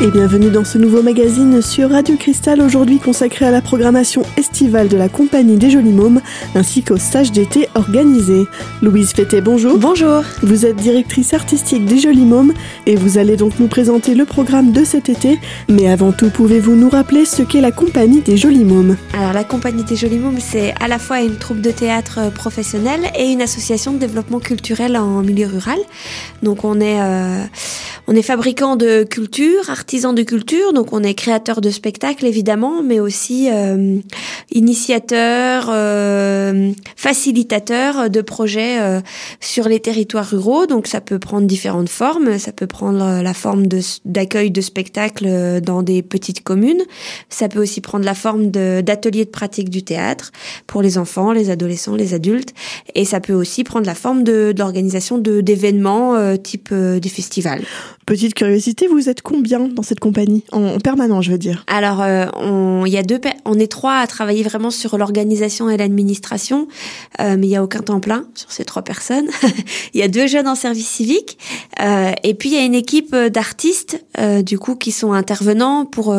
Et bienvenue dans ce nouveau magazine sur Radio Cristal, aujourd'hui consacré à la programmation estivale de la Compagnie des Jolis Mômes, ainsi qu'au stage d'été organisé. Louise Fété, bonjour. Bonjour. Vous êtes directrice artistique des Jolis Mômes et vous allez donc nous présenter le programme de cet été. Mais avant tout, pouvez-vous nous rappeler ce qu'est la Compagnie des Jolis Mômes? Alors la Compagnie des Jolis Mômes, c'est à la fois une troupe de théâtre professionnelle et une association de développement culturel en milieu rural. Donc on est, euh, on est fabricant de culture, artisan de culture, donc on est créateur de spectacles évidemment, mais aussi euh, initiateur, euh, facilitateur de projets euh, sur les territoires ruraux. Donc ça peut prendre différentes formes. Ça peut prendre la forme d'accueil de, spectacles dans des petites communes. Ça peut aussi prendre la forme d'ateliers de, pratique du théâtre pour les enfants, les adolescents, les adultes. Et ça peut aussi prendre la forme de, de l'organisation d'événements type des festivals. Petite curiosité, vous êtes combien dans cette compagnie en, permanent, je veux dire Alors, euh, on, y a deux, on est trois à travailler vraiment sur l'organisation et l'administration, euh, mais il y a aucun temps plein sur ces trois personnes. il y a deux jeunes en service civique, euh, et puis il y a une équipe d'artistes, du coup, qui sont intervenants pour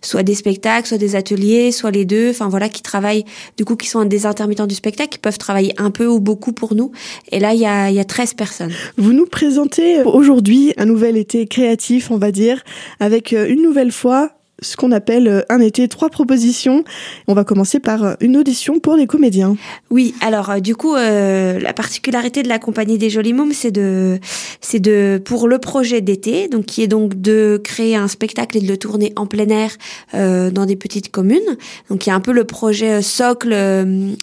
soit des spectacles, soit des ateliers, soit les deux. Enfin voilà, qui travaillent, du coup, qui sont des intermittents du spectacle, qui peuvent travailler un peu ou beaucoup pour nous. Et là, il y a, y a 13 personnes. Vous nous présentez aujourd'hui un nouvel créatif, on va dire, avec euh, une nouvelle fois ce qu'on appelle euh, un été, trois propositions. On va commencer par euh, une audition pour les comédiens. Oui, alors euh, du coup, la particularité de la compagnie des Jolis Mômes, c'est de, c'est de, pour le projet d'été, donc qui est donc de créer un spectacle et de le tourner en plein air dans des petites communes. Donc il y a un peu le projet socle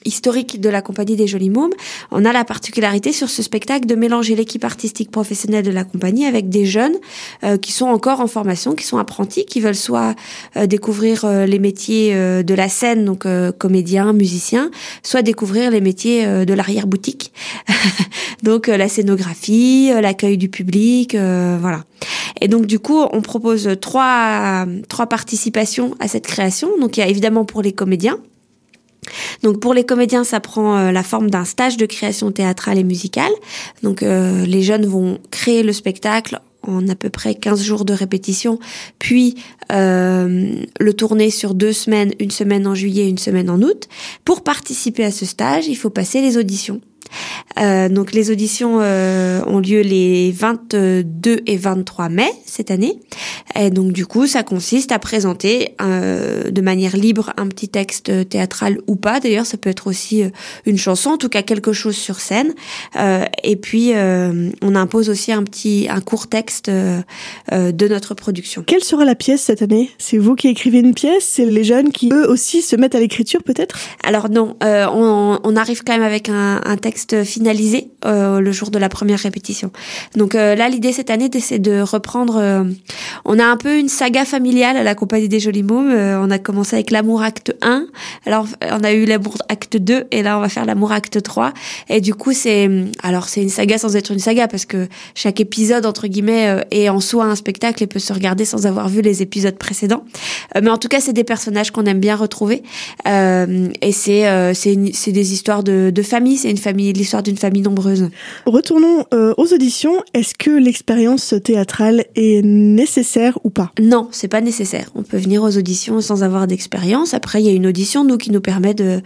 historique de la compagnie des Jolis Mômes. On a la particularité sur ce spectacle de mélanger l'équipe artistique professionnelle de la compagnie avec des jeunes qui sont encore en formation, qui sont apprentis, qui veulent soit euh, découvrir euh, les métiers euh, de la scène, donc comédien, musicien, soit découvrir les métiers de l'arrière-boutique, donc la scénographie, l'accueil du public, voilà. Et donc du coup, on propose trois trois participations à cette création. Donc il y a évidemment pour les comédiens. Donc pour les comédiens, ça prend la forme d'un stage de création théâtrale et musicale. Donc les jeunes vont créer le spectacle en à peu près 15 jours de répétition, puis euh, le tourner sur deux semaines, une semaine en juillet, une semaine en août. Pour participer à ce stage, il faut passer les auditions. Euh, donc les auditions euh, ont lieu les 22 et 23 mai cette année. Et donc du coup, ça consiste à présenter euh, de manière libre un petit texte théâtral ou pas. D'ailleurs, ça peut être aussi une chanson, en tout cas quelque chose sur scène. et puis on impose aussi un petit, un court texte de notre production. Quelle sera la pièce cette année? C'est vous qui écrivez une pièce? C'est les jeunes qui eux aussi se mettent à l'écriture peut-être? Alors non, on, on, arrive quand même avec un, un texte finalisé euh, le jour de la première répétition. Donc euh, là, l'idée cette année, c'est de reprendre. Euh, on a un peu une saga familiale à la compagnie des Jolis Mômes. on a commencé avec l'amour acte 1. Alors on a eu l'amour acte 2 et là on va faire l'amour acte 3. Et du coup, c'est alors c'est une saga sans être une saga parce que chaque épisode entre guillemets est en soi un spectacle et peut se regarder sans avoir vu les épisodes précédents. mais en tout cas, c'est des personnages qu'on aime bien retrouver. et c'est c'est des histoires de, de famille. C'est une famille l'histoire d'une famille nombreuse. Retournons euh, aux auditions. Est-ce que l'expérience théâtrale est nécessaire ou pas? Non, c'est pas nécessaire. On peut venir aux auditions sans avoir d'expérience. Après, il y a une audition, nous, qui nous permet de,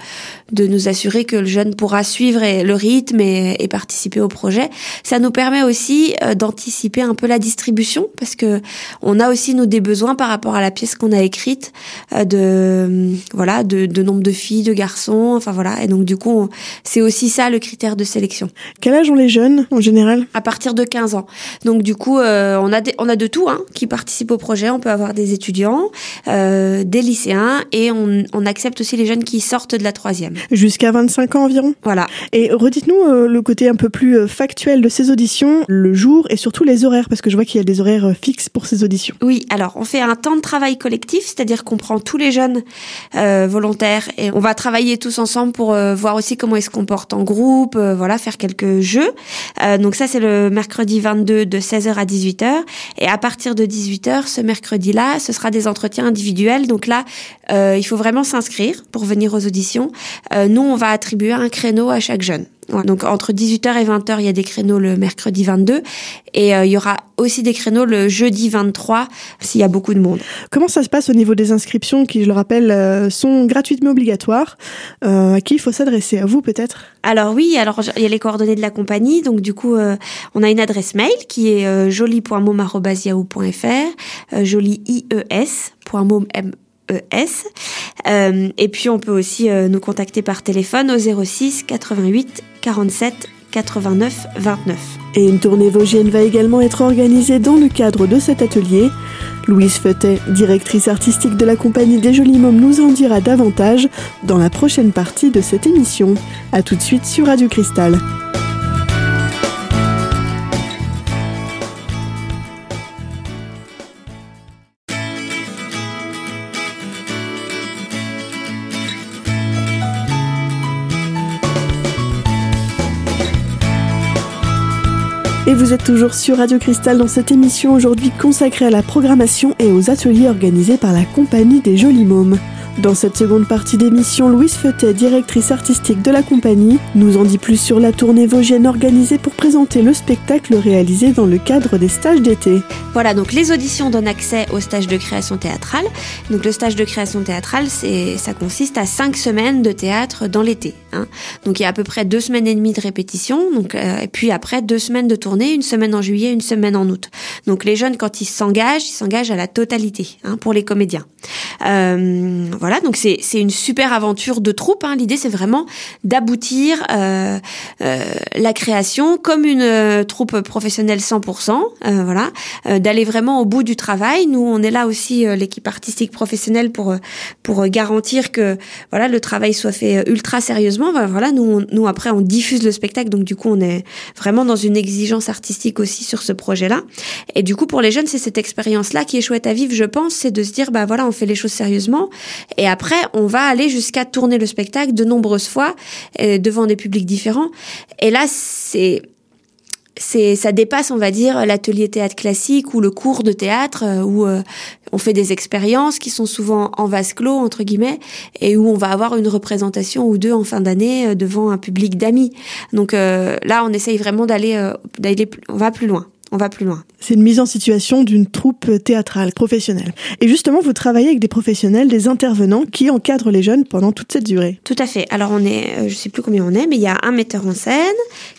de nous assurer que le jeune pourra suivre le rythme et, et participer au projet. Ça nous permet aussi euh, d'anticiper un peu la distribution parce que on a aussi nous des besoins par rapport à la pièce qu'on a écrite euh, de voilà de, de nombre de filles, de garçons, enfin voilà. Et donc du coup, c'est aussi ça le critère de sélection. Quel âge ont les jeunes en général? À partir de 15 ans. Donc du coup, euh, on a on a de tout hein, qui participent au projet. On peut avoir des étudiants, euh, des lycéens et on, on, accepte aussi les jeunes qui sortent de la troisième. Jusqu'à 25 ans environ? Voilà. Et redites-nous euh, le côté un peu plus factuel de ces auditions, le jour et surtout les horaires, parce que je vois qu'il y a des horaires fixes pour ces auditions. Oui, alors on fait un temps de travail collectif, c'est-à-dire qu'on prend tous les jeunes volontaires et on va travailler tous ensemble pour voir aussi comment ils se comportent en groupe euh, voilà, faire quelques jeux. Euh, donc ça, c'est le mercredi 22 de 16h à 18h. Et à partir de 18h, ce mercredi-là, ce sera des entretiens individuels. Donc là, euh, il faut vraiment s'inscrire pour venir aux auditions. nous, on va attribuer un créneau à chaque jeune. Donc entre 18h et 20h, il y a des créneaux le mercredi 22 et il y aura aussi des créneaux le jeudi 23 s'il y a beaucoup de monde. Comment ça se passe au niveau des inscriptions qui, je le rappelle, sont gratuites mais obligatoires À qui il faut s'adresser? À vous peut-être? Alors oui, alors il y a les coordonnées de la compagnie. Donc du coup, on a une adresse mail qui est euh, jolie.mom.yahoo.fr, jolie S. Euh, et puis on peut aussi euh, nous contacter par téléphone au 06 88 47 89 29. Et une tournée vosgienne va également être organisée dans le cadre de cet atelier. Louise Feutet, directrice artistique de la compagnie des Jolis Mômes, nous en dira davantage dans la prochaine partie de cette émission. A tout de suite sur Radio Cristal. Vous êtes toujours sur Radio Cristal dans cette émission aujourd'hui consacrée à la programmation et aux ateliers organisés par la compagnie des Jolis Mômes. Dans cette seconde partie d'émission, Louise Feutet, directrice artistique de la compagnie, nous en dit plus sur la tournée vosgienne organisée pour présenter le spectacle réalisé dans le cadre des stages d'été. Voilà, donc les auditions donnent accès au stage de création théâtrale. Donc le stage de création théâtrale, c'est, ça consiste à cinq semaines de théâtre dans l'été. Hein. Donc il y a à peu près deux semaines et demie de répétition, donc, euh, et puis après deux semaines de tournée, une semaine en juillet, une semaine en août. Donc les jeunes, quand ils s'engagent, ils s'engagent à la totalité hein, pour les comédiens. Euh, voilà, donc c'est une super aventure de troupe. Hein. L'idée, c'est vraiment d'aboutir euh, euh, la création comme une euh, troupe professionnelle 100%. Euh, voilà, euh, d'aller vraiment au bout du travail. Nous, on est là aussi l'équipe artistique professionnelle pour pour garantir que voilà le travail soit fait ultra sérieusement. Voilà, nous nous après on diffuse le spectacle, donc du coup on est vraiment dans une exigence artistique aussi sur ce projet-là. Et du coup pour les jeunes, c'est cette expérience-là qui est chouette à vivre, je pense, c'est de se dire bah voilà on fait les choses sérieusement et après, on va aller jusqu'à tourner le spectacle de nombreuses fois euh, devant des publics différents. Et là, c'est c'est ça dépasse on va dire l'atelier théâtre classique ou le cours de théâtre euh, où euh, on fait des expériences qui sont souvent en vase clos entre guillemets et où on va avoir une représentation ou deux en fin d'année devant un public d'amis donc là on essaye vraiment d'aller d'aller on va plus loin on va plus loin. C'est une mise en situation d'une troupe théâtrale professionnelle. Et justement, vous travaillez avec des professionnels, des intervenants qui encadrent les jeunes pendant toute cette durée. Tout à fait. Alors on est, euh, je sais plus combien on est, mais il y a un metteur en scène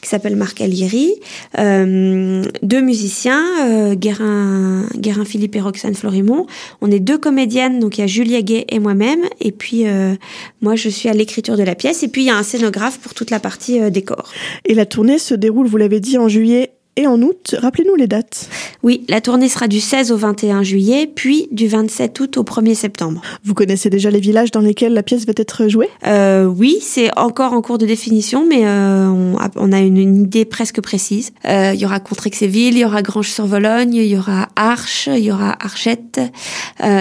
qui s'appelle Marc Alieri, euh, deux musiciens, euh, Guérin, Guérin Philippe et Roxane Florimont. On est deux comédiennes, donc il y a Julia Gay et moi-même, et puis euh, moi je suis à l'écriture de la pièce, et puis il y a un scénographe pour toute la partie décor. Et la tournée se déroule, vous l'avez dit, en juillet et en août. Rappelez-nous les dates. Oui, la tournée sera du 16 au 21 juillet, puis du 27 août au 1er septembre. Vous connaissez déjà les villages dans lesquels la pièce va être jouée? Euh, Oui, c'est encore en cours de définition, mais euh, on, a, on, a, une, une, idée presque précise. Euh, il y aura Contrexéville, il y aura Granges-sur-Vologne, il y aura Arches, il y aura Archette.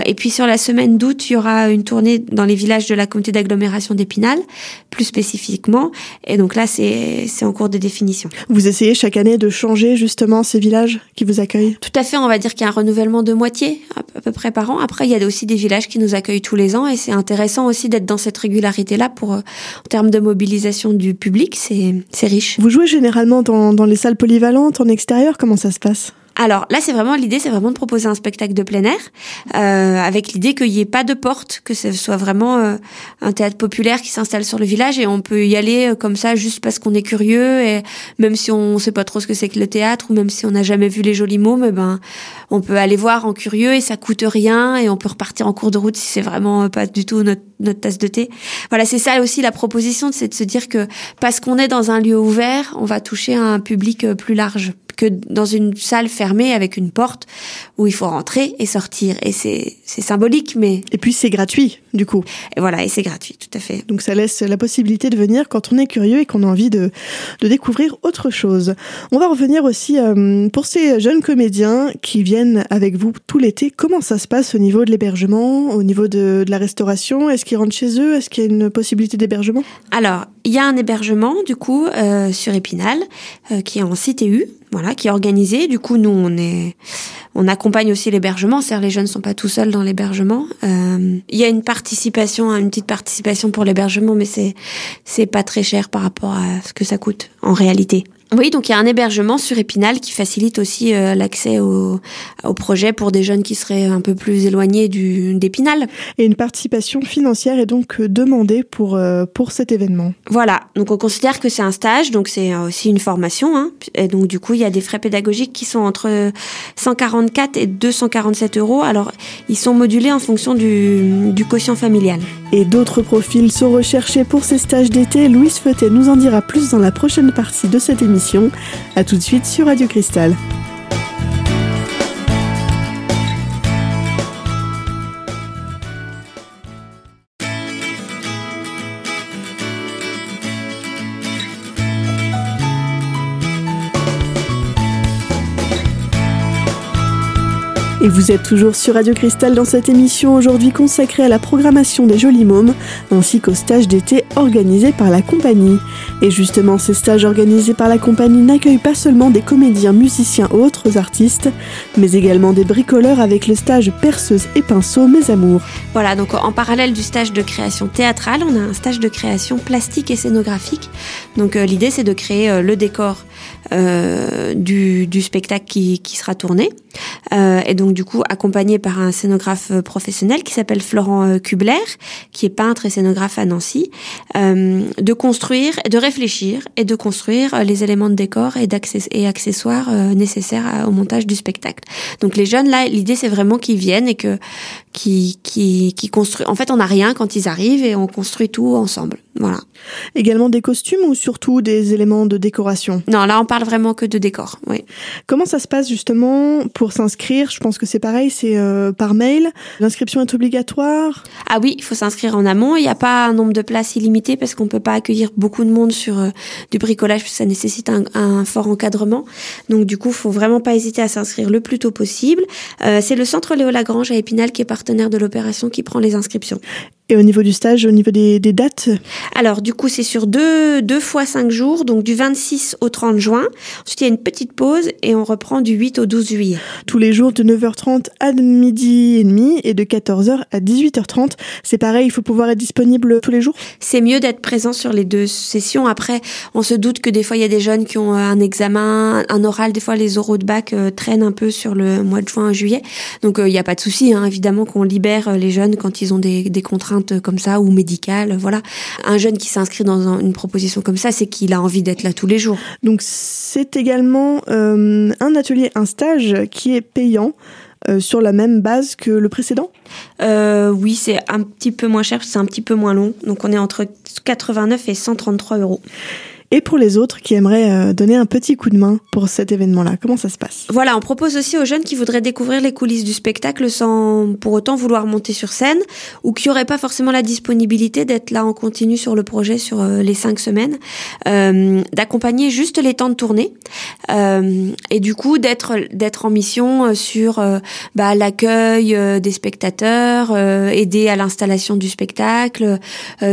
Et puis sur la semaine d'août, il y aura une tournée dans les villages de la communauté d'agglomération d'Épinal, plus spécifiquement. Et donc là, c'est en cours de définition. Vous essayez chaque année de changer justement ces villages qui vous accueillent? Tout à fait, on va dire qu'il y a un renouvellement de moitié à peu près par an. Après, il y a aussi des villages qui nous accueillent tous les ans et c'est intéressant aussi d'être dans cette régularité-là pour, euh, en termes de mobilisation du public, c'est riche. Vous jouez généralement dans, dans les salles polyvalentes, en extérieur, comment ça se passe? Alors là, c'est vraiment l'idée, c'est vraiment de proposer un spectacle de plein air, euh, avec l'idée qu'il n'y ait pas de porte, que ce soit vraiment euh, un théâtre populaire qui s'installe sur le village et on peut y aller euh, comme ça juste parce qu'on est curieux et même si on ne sait pas trop ce que c'est que le théâtre ou même si on n'a jamais vu les jolis mots, mais ben on peut aller voir en curieux et ça coûte rien et on peut repartir en cours de route si c'est vraiment pas du tout notre, notre tasse de thé. Voilà, c'est ça aussi la proposition, c'est de se dire que parce qu'on est dans un lieu ouvert, on va toucher un public euh, plus large que dans une salle fermée avec une porte où il faut rentrer et sortir. Et c'est symbolique, mais... Et puis c'est gratuit, du coup. Et voilà, et c'est gratuit, tout à fait. Donc ça laisse la possibilité de venir quand on est curieux et qu'on a envie de, de découvrir autre chose. On va revenir aussi euh, pour ces jeunes comédiens qui viennent avec vous tout l'été. Comment ça se passe au niveau de l'hébergement, au niveau de, de la restauration? Est-ce qu'ils rentrent chez eux? Est-ce qu'il y a une possibilité d'hébergement? Alors, il y a un hébergement, du coup, euh, sur Épinal, euh, qui est en CTU, voilà, qui est organisé. Du coup, nous, on est, on accompagne aussi l'hébergement. C'est-à-dire, les jeunes ne sont pas tout seuls dans l'hébergement. Euh, il y a une participation, une petite participation pour l'hébergement, mais c'est, c'est pas très cher par rapport à ce que ça coûte en réalité. Oui, donc il y a un hébergement sur Épinal qui facilite aussi euh, l'accès au, au, projet pour des jeunes qui seraient un peu plus éloignés du d'Épinal. Et une participation financière est donc euh, demandée pour euh, pour cet événement. Voilà, donc on considère que c'est un stage, donc c'est aussi une formation. Hein, et donc du coup, il y a des frais pédagogiques qui sont entre 144 et 247 euros. Alors, ils sont modulés en fonction du, du quotient familial. Et d'autres profils sont recherchés pour ces stages d'été. Louise Feutet nous en dira plus dans la prochaine partie de cette émission a tout de suite sur Radio Cristal. Et vous êtes toujours sur Radio Cristal dans cette émission aujourd'hui consacrée à la programmation des Jolis Mômes ainsi qu'aux stages d'été organisés par la compagnie. Et justement, ces stages organisés par la compagnie n'accueillent pas seulement des comédiens, musiciens ou autres artistes, mais également des bricoleurs avec le stage perceuse et pinceau Mes Amours. Voilà, donc en parallèle du stage de création théâtrale, on a un stage de création plastique et scénographique. Donc euh, l'idée c'est de créer euh, le décor euh, du, du, spectacle qui, qui sera tourné. Euh, et donc du coup accompagné par un scénographe professionnel qui s'appelle Florent euh, Kubler, qui est peintre et scénographe à Nancy, euh, de construire, de réfléchir et de construire les éléments de décor et, et accessoires euh, nécessaires au montage du spectacle. Donc les jeunes là, l'idée c'est vraiment qu'ils viennent et que qui qui qui construisent. En fait, on n'a rien quand ils arrivent et on construit tout ensemble. Voilà. Également des costumes ou surtout des éléments de décoration? Non, là on parle vraiment que de décor. Oui. Comment ça se passe justement pour s'inscrire? Je pense que c'est pareil, c'est euh, par mail. L'inscription est obligatoire? Ah oui, il faut s'inscrire en amont. Il n'y a pas un nombre de places illimité parce qu'on peut pas accueillir beaucoup de monde sur euh, du bricolage, parce que ça nécessite un, un, fort encadrement. Donc du coup, faut vraiment pas hésiter à s'inscrire le plus tôt possible. Euh, c'est le centre Léo Lagrange à Épinal qui est de l'opération qui prend les inscriptions. Et au niveau du stage, au niveau des, des dates Alors, du coup, c'est sur deux, deux fois cinq jours, donc du 26 au 30 juin. Ensuite, il y a une petite pause et on reprend du 8 au 12 juillet. Tous les jours de 9h30 à midi et demi et de 14h à 18h30. C'est pareil, il faut pouvoir être disponible tous les jours? C'est mieux d'être présent sur les deux sessions. Après, on se doute que des fois, il y a des jeunes qui ont un examen, un oral. Des fois, les oraux de bac euh, traînent un peu sur le mois de juin, juillet. Donc, euh, il n'y a pas de souci, hein, évidemment, qu'on libère les jeunes quand ils ont des, des contraintes comme ça ou médicale. Voilà. Un jeune qui s'inscrit dans une proposition comme ça, c'est qu'il a envie d'être là tous les jours. Donc c'est également euh, un atelier, un stage qui est payant. Euh, sur la même base que le précédent? Euh, Oui, c'est un petit peu moins cher, c'est un petit peu moins long. Donc on est entre 89 et 133 euros et pour les autres qui aimeraient euh, donner un petit coup de main pour cet événement-là. Comment ça se passe? Voilà, on propose aussi aux jeunes qui voudraient découvrir les coulisses du spectacle sans pour autant vouloir monter sur scène ou qui n'auraient pas forcément la disponibilité d'être là en continu sur le projet sur euh, les cinq semaines, euh, d'accompagner juste les temps de tournée et du coup d'être d'être en mission sur bah, l'accueil des spectateurs, aider à l'installation du spectacle,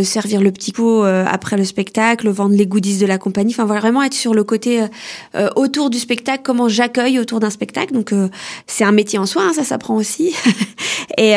servir le petit pot après le spectacle, vendre les goodies de de la compagnie. Enfin, vraiment être sur le côté euh, euh, autour du spectacle, comment j'accueille autour d'un spectacle. Donc, euh, c'est un métier en soi, hein, ça s'apprend aussi. et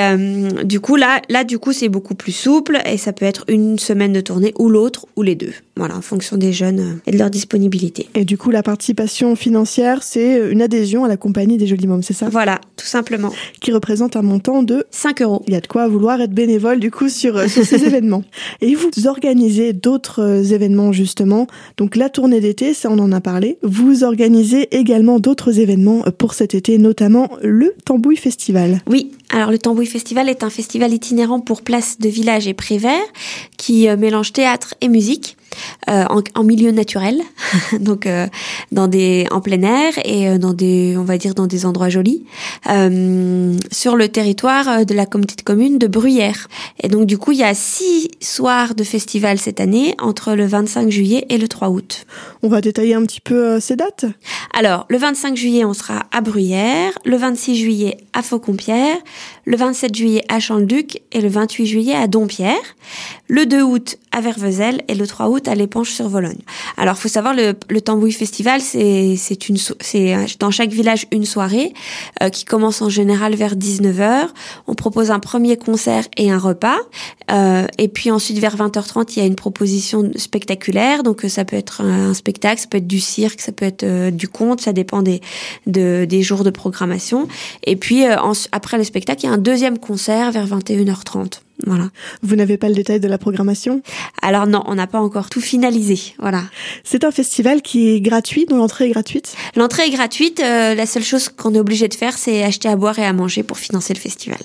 du coup, là, là, du coup, c'est beaucoup plus souple et ça peut être une semaine de tournée ou l'autre ou les deux. Voilà, en fonction des jeunes et de leur disponibilité. Et du coup, la participation financière, c'est une adhésion à la compagnie des Jolis Mômes, c'est ça? Voilà, tout simplement. Qui représente un montant de 5 euros. Il y a de quoi vouloir être bénévole, du coup, sur, sur ces événements. Et vous organisez d'autres événements, justement, donc la tournée d'été, ça on en a parlé. Vous organisez également d'autres événements pour cet été, notamment le Tambouille Festival. Oui, alors le Tambouille Festival est un festival itinérant pour places de village et Prévert qui euh, mélange théâtre et musique. Euh, en, en, milieu naturel, donc euh, dans des en plein air et euh, dans des on va dire dans des endroits jolis euh, sur le territoire de la communauté de commune de Bruyères. Et donc du coup il y a six soirs de festival cette année entre le 25 juillet et le 3 août. On va détailler un petit peu ces dates? Alors le 25 juillet on sera à Bruyères, le 26 juillet à Faucompierre, le 27 juillet à Champ-le-Duc et le 28 juillet à Dompierre. Le 2 août à Vervezel et le 3 août à l'Épanche sur Vologne. Alors, faut savoir le, le Tambouille Festival, c'est une c'est dans chaque village une soirée euh, qui commence en général vers 19h. On propose un premier concert et un repas, euh, et puis ensuite vers 20h30 il y a une proposition spectaculaire. Donc ça peut être un spectacle, ça peut être du cirque, ça peut être du conte, ça dépend des de, des jours de programmation. Et puis après le spectacle, il y a un deuxième concert vers 21h30. Voilà. Vous n'avez pas le détail de la programmation? Alors non, on n'a pas encore tout finalisé. Voilà. C'est un festival qui est gratuit, dont l'entrée est gratuite? L'entrée est gratuite. Euh, la seule chose qu'on est obligé de faire, c'est acheter à boire et à manger pour financer le festival.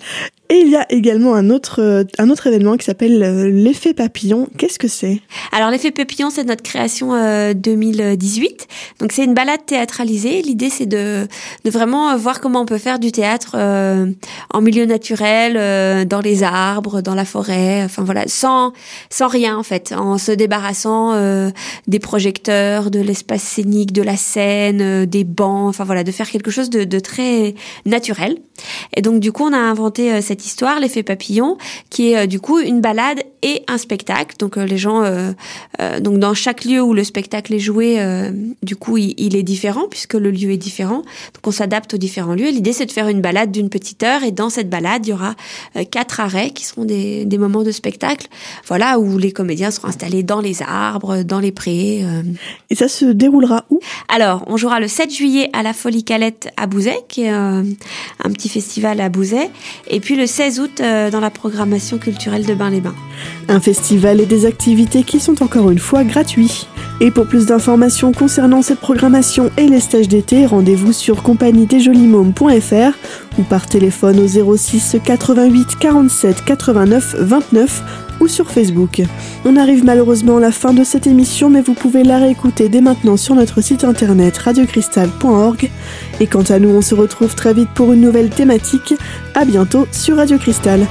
Et il y a également un autre, euh, un autre événement qui s'appelle euh, l'effet papillon. Qu'est-ce que c'est? Alors l'effet papillon, c'est notre création 2018. Donc c'est une balade théâtralisée. L'idée, c'est de, de vraiment voir comment on peut faire du théâtre en milieu naturel, dans les arbres dans la forêt, enfin voilà, sans sans rien en fait, en se débarrassant euh, des projecteurs, de l'espace scénique, de la scène, euh, des bancs, enfin voilà, de faire quelque chose de, de, très naturel. Et donc du coup, on a inventé euh, cette histoire, l'effet papillon, qui est du coup une balade et un spectacle. Donc les gens, donc dans chaque lieu où le spectacle est joué, du coup, il, il, est différent puisque le lieu est différent. Donc on s'adapte aux différents lieux. L'idée c'est de faire une balade d'une petite heure et dans cette balade, il y aura quatre arrêts qui seront des des, moments de spectacle, voilà, où les comédiens seront installés dans les arbres, dans les prés. Euh. Et ça se déroulera où? Alors, on jouera le 7 juillet à la Folie Calette à Bouzet, qui est euh, un petit festival à Bouzet, et puis le 16 août euh, dans la programmation culturelle de Bain-les-Bains. Un festival et des activités qui sont encore une fois gratuits. Et pour plus d'informations concernant cette programmation et les stages d'été, rendez-vous sur compagniedesjolimomes.fr ou par téléphone au 06 88 47 89 29 ou sur Facebook. On arrive malheureusement à la fin de cette émission, mais vous pouvez la réécouter dès maintenant sur notre site internet radiocristal.org. Et quant à nous, on se retrouve très vite pour une nouvelle thématique. À bientôt sur Radio Cristal.